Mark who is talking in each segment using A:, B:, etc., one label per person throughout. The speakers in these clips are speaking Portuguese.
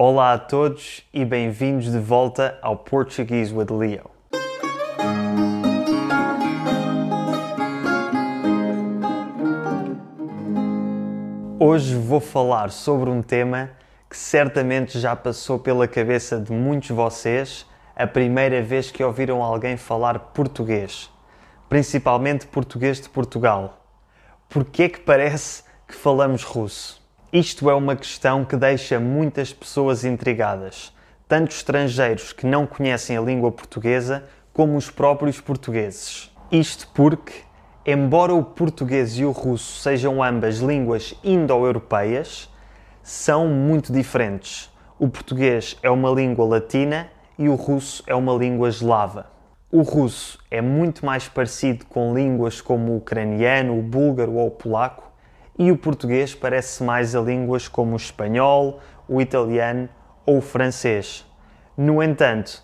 A: Olá a todos e bem-vindos de volta ao Portuguese with Leo. Hoje vou falar sobre um tema que certamente já passou pela cabeça de muitos de vocês a primeira vez que ouviram alguém falar português, principalmente português de Portugal. Porquê é que parece que falamos russo? Isto é uma questão que deixa muitas pessoas intrigadas, tanto estrangeiros que não conhecem a língua portuguesa, como os próprios portugueses. Isto porque, embora o português e o russo sejam ambas línguas indo-europeias, são muito diferentes. O português é uma língua latina e o russo é uma língua eslava. O russo é muito mais parecido com línguas como o ucraniano, o búlgaro ou o polaco, e o português parece mais a línguas como o espanhol, o italiano ou o francês. No entanto,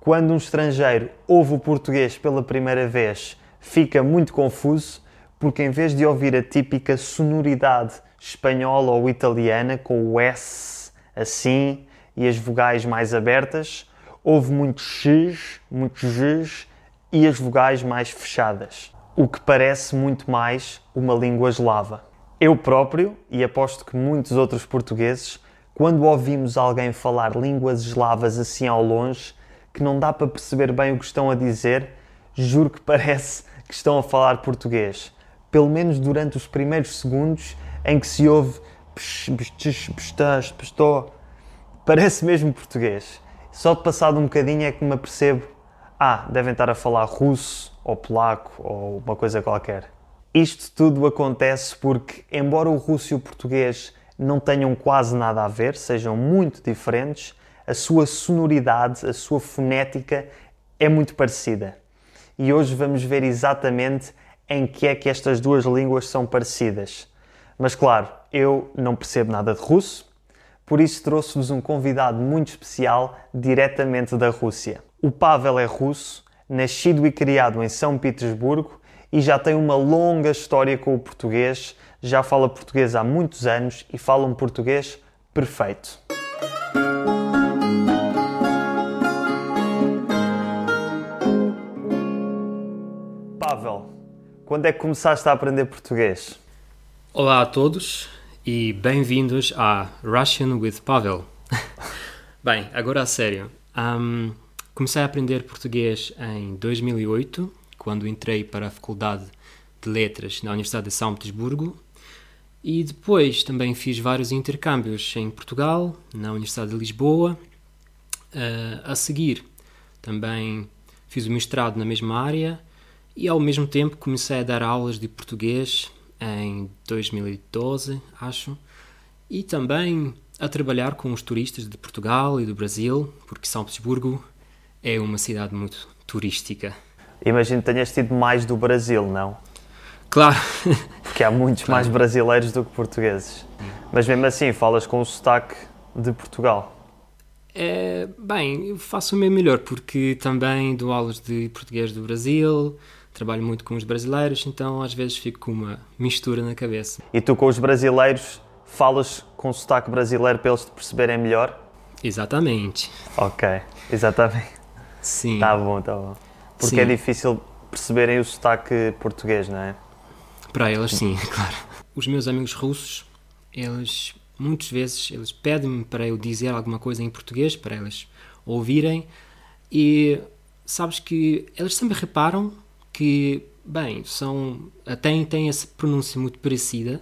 A: quando um estrangeiro ouve o português pela primeira vez, fica muito confuso, porque em vez de ouvir a típica sonoridade espanhola ou italiana com o S assim e as vogais mais abertas, houve muitos X, muitos Gs e as vogais mais fechadas, o que parece muito mais uma língua eslava. Eu próprio, e aposto que muitos outros portugueses, quando ouvimos alguém falar línguas eslavas assim ao longe, que não dá para perceber bem o que estão a dizer, juro que parece que estão a falar português. Pelo menos durante os primeiros segundos em que se ouve parece mesmo português. Só de passado um bocadinho é que me apercebo, ah, devem estar a falar russo ou polaco ou uma coisa qualquer. Isto tudo acontece porque, embora o russo e o português não tenham quase nada a ver, sejam muito diferentes, a sua sonoridade, a sua fonética é muito parecida. E hoje vamos ver exatamente em que é que estas duas línguas são parecidas. Mas claro, eu não percebo nada de russo, por isso trouxe-vos um convidado muito especial diretamente da Rússia. O Pavel é russo, nascido e criado em São Petersburgo e já tem uma longa história com o português, já fala português há muitos anos e fala um português perfeito. Pavel, quando é que começaste a aprender português?
B: Olá a todos e bem-vindos a Russian with Pavel. Bem, agora a sério. Um, comecei a aprender português em 2008, quando entrei para a Faculdade de Letras na Universidade de São Petersburgo. E depois também fiz vários intercâmbios em Portugal, na Universidade de Lisboa. Uh, a seguir, também fiz o mestrado na mesma área e, ao mesmo tempo, comecei a dar aulas de português em 2012, acho, e também a trabalhar com os turistas de Portugal e do Brasil, porque São Petersburgo é uma cidade muito turística.
A: Imagino que tenhas tido mais do Brasil, não?
B: Claro.
A: Porque há muitos claro. mais brasileiros do que portugueses. Mas mesmo assim, falas com o sotaque de Portugal.
B: É, bem, eu faço o meu melhor, porque também dou aulas de português do Brasil, trabalho muito com os brasileiros, então às vezes fico com uma mistura na cabeça.
A: E tu com os brasileiros falas com sotaque brasileiro para eles te perceberem melhor?
B: Exatamente.
A: Ok, exatamente.
B: Sim.
A: Tá bom, tá bom. Porque sim. é difícil perceberem o sotaque português, não é?
B: Para eles sim, claro. Os meus amigos russos, eles muitas vezes eles pedem-me para eu dizer alguma coisa em português para eles ouvirem e sabes que eles sempre reparam que, bem, são, têm, têm essa pronúncia muito parecida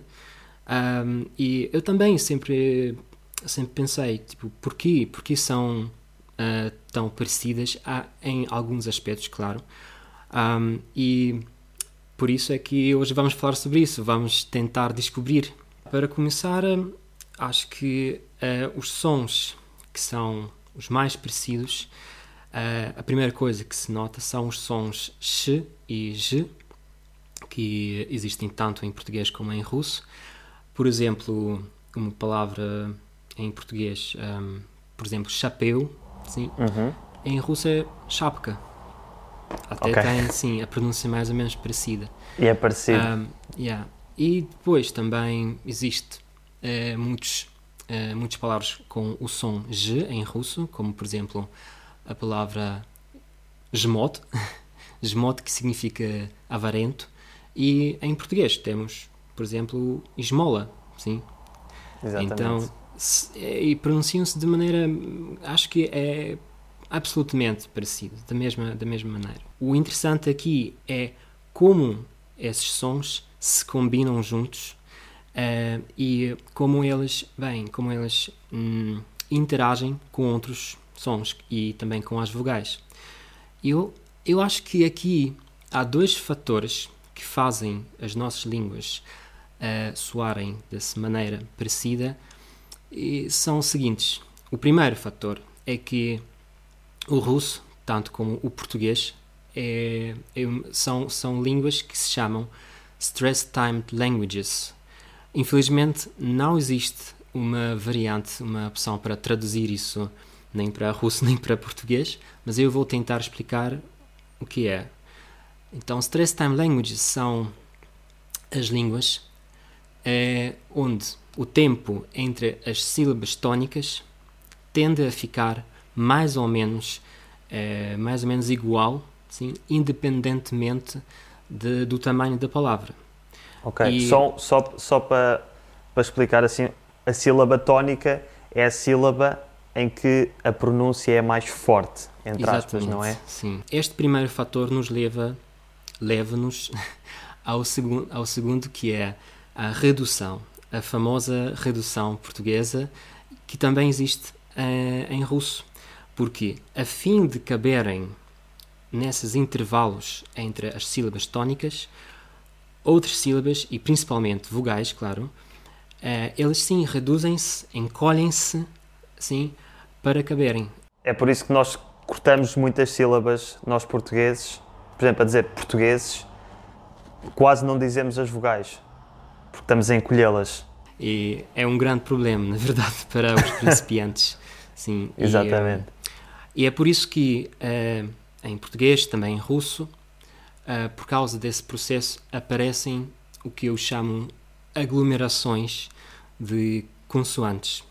B: um, e eu também sempre, sempre pensei, tipo, porquê? Porquê são uh, tão parecidas ah, em alguns aspectos, claro. Um, e por isso é que hoje vamos falar sobre isso, vamos tentar descobrir. Para começar, acho que uh, os sons que são os mais parecidos Uh, a primeira coisa que se nota são os sons sh e j, que existem tanto em português como em russo. Por exemplo, uma palavra em português, um, por exemplo, chapéu, sim, uhum. em russo é chapka. Até okay. tem, sim, a pronúncia mais ou menos parecida.
A: E é parecido.
B: Um, yeah. E depois também existe uh, muitos uh, muitas palavras com o som G em russo, como por exemplo a palavra jmot, jmot que significa avarento, e em português temos, por exemplo, esmola, sim?
A: Exatamente.
B: Então, e pronunciam-se de maneira, acho que é absolutamente parecido, da mesma, da mesma maneira. O interessante aqui é como esses sons se combinam juntos uh, e como eles, bem, como eles hum, interagem com outros sons e também com as vogais. Eu, eu acho que aqui há dois fatores que fazem as nossas línguas uh, soarem dessa maneira parecida são os seguintes. O primeiro fator é que o russo, tanto como o português, é, é, são, são línguas que se chamam Stress-Timed Languages. Infelizmente, não existe uma variante, uma opção para traduzir isso nem para russo nem para português, mas eu vou tentar explicar o que é. Então, Stress-Time Languages são as línguas é, onde o tempo entre as sílabas tónicas tende a ficar mais ou menos, é, mais ou menos igual, sim, independentemente de, do tamanho da palavra.
A: Ok, e... só, só, só para, para explicar assim, a sílaba tónica é a sílaba em que a pronúncia é mais forte, entre Exatamente, aspas, não é?
B: Sim. Este primeiro fator nos leva leva-nos ao, segundo, ao segundo que é a redução, a famosa redução portuguesa que também existe uh, em russo. Porque a fim de caberem nesses intervalos entre as sílabas tónicas, outras sílabas e principalmente vogais, claro, uh, eles sim reduzem-se, encolhem-se, sim, para caberem.
A: É por isso que nós cortamos muitas sílabas, nós portugueses, por exemplo, a dizer portugueses, quase não dizemos as vogais, porque estamos a encolhê-las.
B: E é um grande problema, na verdade, para os principiantes. Sim,
A: Exatamente.
B: E, e é por isso que uh, em português, também em russo, uh, por causa desse processo, aparecem o que eu chamo aglomerações de consoantes.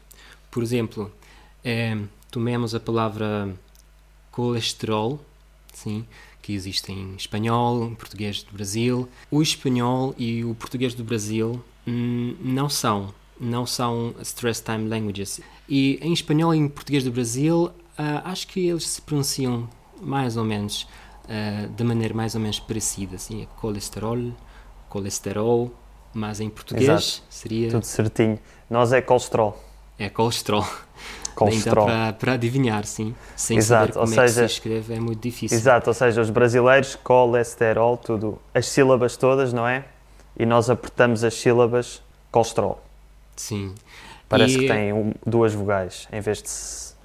B: Por exemplo, tomemos a palavra colesterol, sim, que existe em espanhol, em português do Brasil. O espanhol e o português do Brasil hum, não são não são stress time languages. E em espanhol e em português do Brasil Uh, acho que eles se pronunciam mais ou menos uh, de maneira mais ou menos parecida, assim, é colesterol, colesterol, mas em português Exato. seria...
A: Tudo certinho. Nós é colesterol.
B: É colesterol. Colesterol. Então, para, adivinhar, sim. Sem Exato, saber como é seja, que se escreve, é muito difícil.
A: Exato, ou seja, os brasileiros, colesterol, tudo, as sílabas todas, não é? E nós apertamos as sílabas colesterol.
B: Sim.
A: Parece e... que tem um, duas vogais em vez de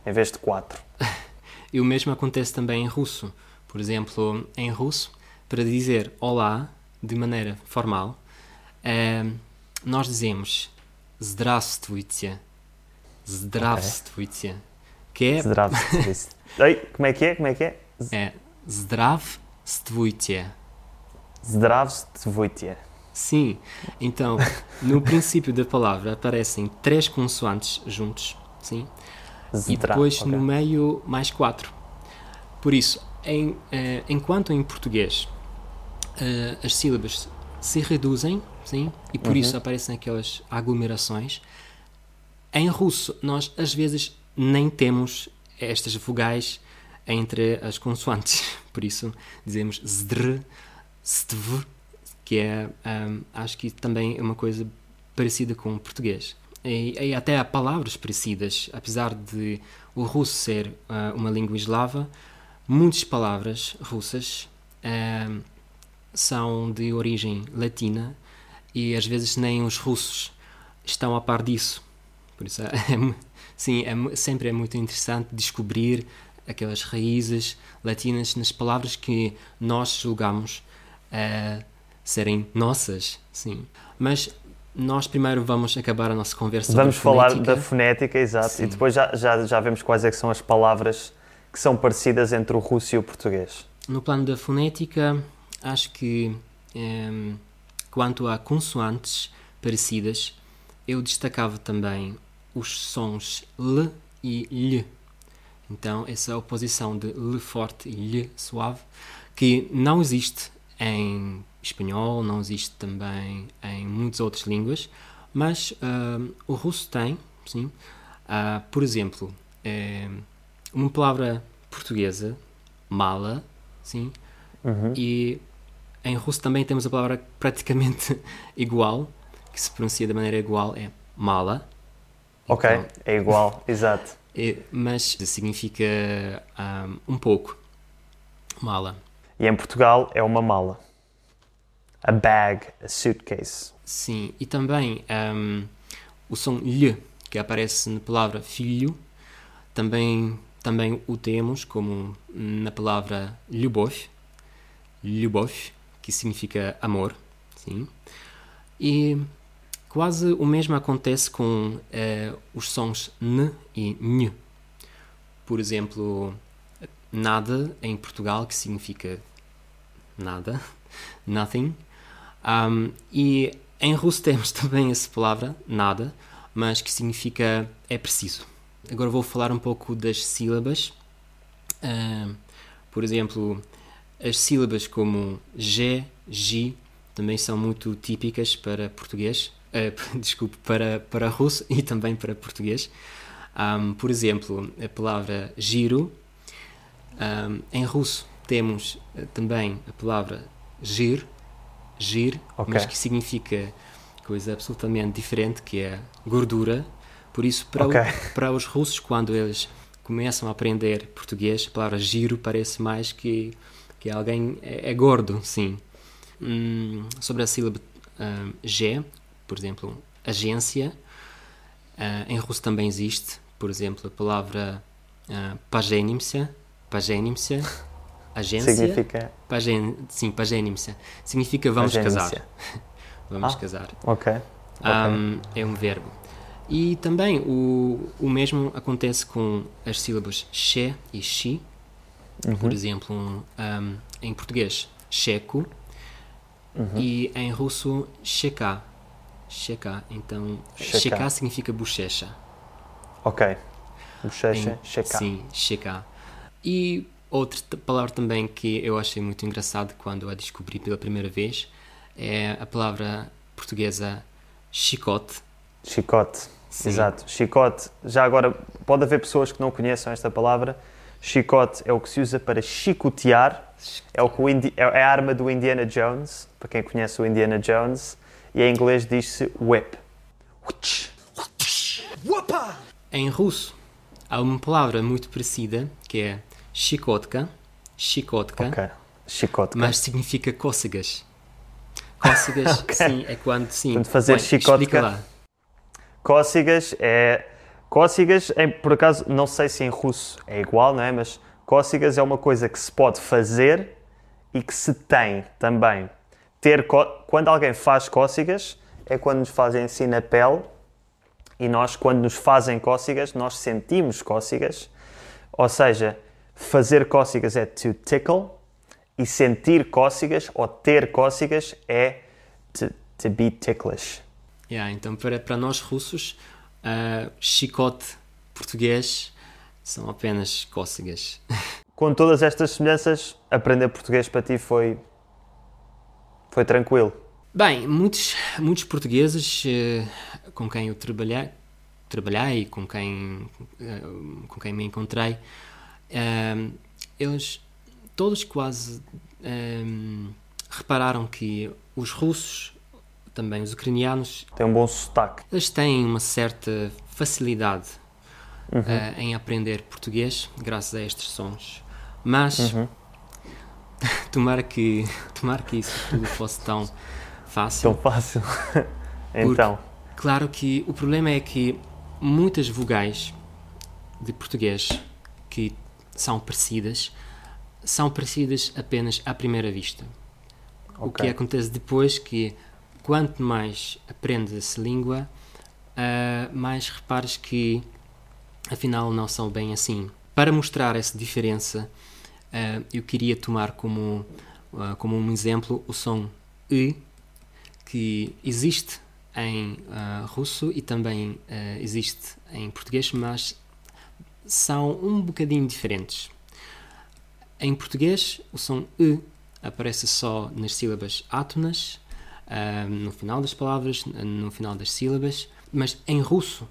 A: em vez de quatro.
B: e o mesmo acontece também em russo. Por exemplo, em russo, para dizer olá de maneira formal, uh, nós dizemos Здравствуйте. Zdravstvujcie. Okay. Que é...
A: Como é que é? Como é que é?
B: Z...
A: É
B: Sim. Então, no princípio da palavra aparecem três consoantes juntos, sim? Zdra, e depois okay. no meio mais quatro. Por isso, em, eh, enquanto em português eh, as sílabas se reduzem, sim? E por uhum. isso aparecem aquelas aglomerações em russo nós às vezes nem temos estas vogais entre as consoantes. Por isso dizemos zdr, stv, que é, um, acho que também é uma coisa parecida com o português e, e até há palavras parecidas, apesar de o russo ser uh, uma língua eslava, muitas palavras russas uh, são de origem latina e às vezes nem os russos estão a par disso. Por isso, é, sim, é, sempre é muito interessante descobrir aquelas raízes latinas nas palavras que nós julgamos uh, serem nossas, sim. Mas nós primeiro vamos acabar a nossa conversa
A: Vamos falar da fonética, exato, Sim. e depois já, já, já vemos quais é são as palavras que são parecidas entre o russo e o português.
B: No plano da fonética, acho que eh, quanto a consoantes parecidas, eu destacava também os sons L e Lh. Então, essa oposição de L forte e Lh suave, que não existe em espanhol, não existe também em muitas outras línguas, mas uh, o russo tem, sim. Uh, por exemplo, é uma palavra portuguesa, mala, sim,
A: Uhum.
B: e em russo também temos a palavra praticamente igual, que se pronuncia da maneira igual, é mala.
A: Ok,
B: Então,
A: é igual, exato.
B: é- mas significa um, um pouco. Mala.
A: E em Portugal é uma mala. A bag, a suitcase.
B: Sim, e também um, o som lhe, que aparece na palavra filho, também, também o temos como na palavra любовь, любовь, que significa amor, sim. E quase o mesmo acontece com eh, os sons n e nh. Por exemplo, nada em Portugal, que significa nada, nothing. Um, e em russo temos também essa palavra, nada, mas que significa é preciso. Agora vou falar um pouco das sílabas. Um, por exemplo, as sílabas como G, J também são muito típicas para português, eh, desculpe, para, para russo e também para português. Um, por exemplo, a palavra giro, um, em russo temos eh, também a palavra gir, gir,
A: Ok.
B: mas que significa coisa absolutamente diferente, que é gordura. Por isso, para, o-
A: Ok.
B: para os russos, quando eles começam a aprender português, a palavra giro parece mais que, que alguém é, é gordo, sim. Hum, sobre a sílaba hum, G, por exemplo, agência. Uh, em russo também existe, por exemplo, a palavra uh, pagenimsa, agência.
A: Significa?
B: Pagen, sim, pagenimsa. Significa vamos casar. vamos
A: ah,
B: casar.
A: Ok.
B: Um, ah, é um verbo. E também o, o mesmo acontece com as sílabas che e chi.
A: Uhum.
B: Por exemplo, um, um, em português, checo.
A: Uhum.
B: E em russo, checar Cheka. Então,
A: cheka
B: significa bochecha.
A: Ok. Bochecha, checar.
B: Sim, checar. E outra palavra também que eu achei muito engraçado quando a descobri pela primeira vez é a palavra portuguesa chicote.
A: Chicote.
B: Sim.
A: Exato. Chicote. Já agora, pode haver pessoas que não conheçam esta palavra. Chicote é o que se usa para chicotear. É, o que Indi- é a arma do Indiana Jones, para quem conhece o Indiana Jones. E em inglês diz-se whip.
B: Em russo, há uma palavra muito parecida que é chicotka. Chicotka.
A: Ok. Chicote.
B: Mas significa cócegas. Cócegas,
A: Ok.
B: sim, é quando sim.
A: Portanto, fazer
B: Bem,
A: chicotka-
B: lá.
A: Cócegas é. Cócegas, em, por acaso, não sei se em russo é igual, não é? Mas cócegas é uma coisa que se pode fazer e que se tem também. Ter Quando alguém faz cócegas, é quando nos fazem assim na pele e nós, quando nos fazem cócegas, nós sentimos cócegas. Ou seja, fazer cócegas é to tickle e sentir cócegas ou ter cócegas é to, to be ticklish.
B: Yeah, então, para, para nós russos, ah, chicote português são apenas cócegas.
A: Com todas estas semelhanças, aprender português para ti foi foi tranquilo.
B: Bem, muitos, muitos portugueses eh, com quem eu trabalhei, trabalhei com quem, eh, com quem me encontrei, eh, eles todos quase repararam que os russos, também os ucranianos,
A: Tem um bom sotaque.
B: eles têm uma certa facilidade eh, em aprender português graças a estes sons. Mas tomara que tomara que isso tudo fosse tão fácil.
A: Tão fácil. então,
B: Claro que o problema é que muitas vogais de português que são parecidas são parecidas apenas à primeira vista. O
A: Ok.
B: que acontece depois que quanto mais aprendes essa língua, ah, mais repares que afinal não são bem assim. Para mostrar essa diferença, ah, eu queria tomar como, ah, como um exemplo o som E, que existe em uh, russo e também existe em português, mas são um bocadinho diferentes. Em português, o som E aparece só nas sílabas átonas, no final das palavras, no final das sílabas, mas em russo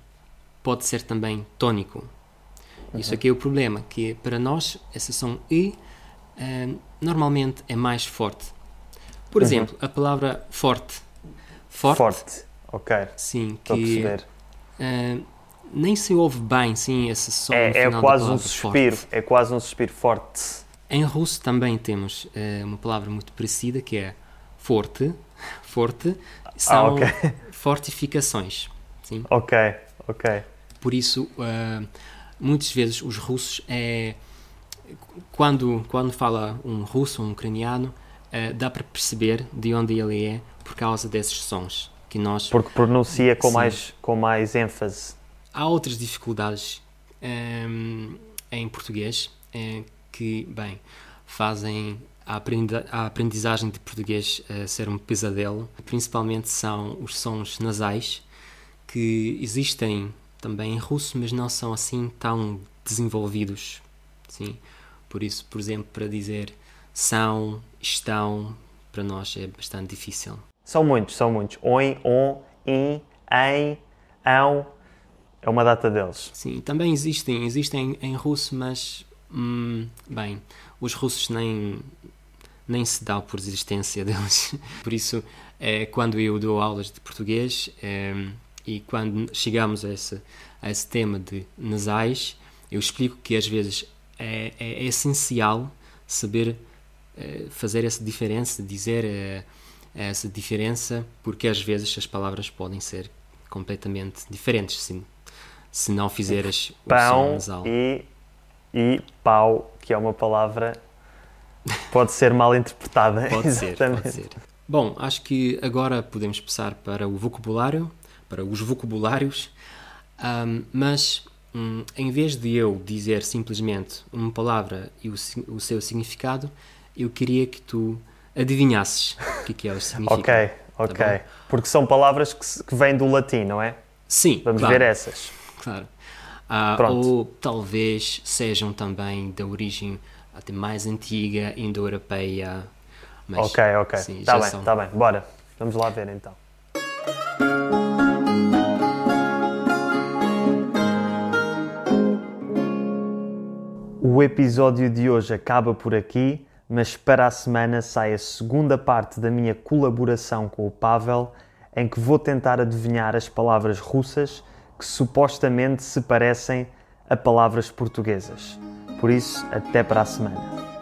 B: pode ser também tônico. Uhum. Isso aqui é o problema, que para nós essa som E normalmente é mais forte. Por uhum. exemplo, a palavra forte.
A: Forte. Forte, ok.
B: Sim, Estou que uh, nem se ouve bem, sim, esse som.
A: É, é quase um suspiro, forte. é quase um suspiro forte.
B: Em russo também temos uh, uma palavra muito parecida que é forte. Forte são ah, okay. fortificações. Sim?
A: Ok, ok.
B: Por isso, uh, muitas vezes os russos é quando quando fala um russo ou um ucraniano uh, dá para perceber de onde ele é por causa desses sons que nós
A: porque pronuncia com sim. mais com mais ênfase
B: há outras dificuldades um, em português que, bem, fazem a, aprendizagem de português uh, ser um pesadelo. Principalmente são os sons nasais, que existem também em russo, mas não são assim tão desenvolvidos. Sim? Por isso, por exemplo, para dizer são, estão, para nós é bastante difícil.
A: São muitos, são muitos. Oi, on, in, em, ão, é uma data deles.
B: Sim, também existem, existem em russo, mas Hum, bem, os russos nem, nem se dão por existência deles. Por isso, é, quando eu dou aulas de português é, e quando chegamos a esse, a esse tema de nasais, eu explico que às vezes é, é, é essencial saber é, fazer essa diferença, dizer é, essa diferença, porque às vezes as palavras podem ser completamente diferentes se, se não fizeres o som nasal.
A: E e pau, que é uma palavra pode ser mal interpretada.
B: Pode ser, pode ser. Bom, acho que agora podemos passar para o vocabulário, para os vocabulários, um, mas um, em vez de eu dizer simplesmente uma palavra e o, o seu significado, eu queria que tu adivinhasses o que é, é o significado.
A: ok, tá ok. Tá Porque são palavras que, que vêm do latim, não é?
B: Sim.
A: Vamos
B: claro.
A: ver essas.
B: Claro. Uh, ou talvez sejam também da origem até mais antiga, indo-europeia.
A: Ok, ok. Está bem, está bem. Bora. Vamos lá ver então. O episódio de hoje acaba por aqui, mas para a semana sai a segunda parte da minha colaboração com o Pavel, em que vou tentar adivinhar as palavras russas que supostamente se parecem a palavras portuguesas. Por isso, até para a semana.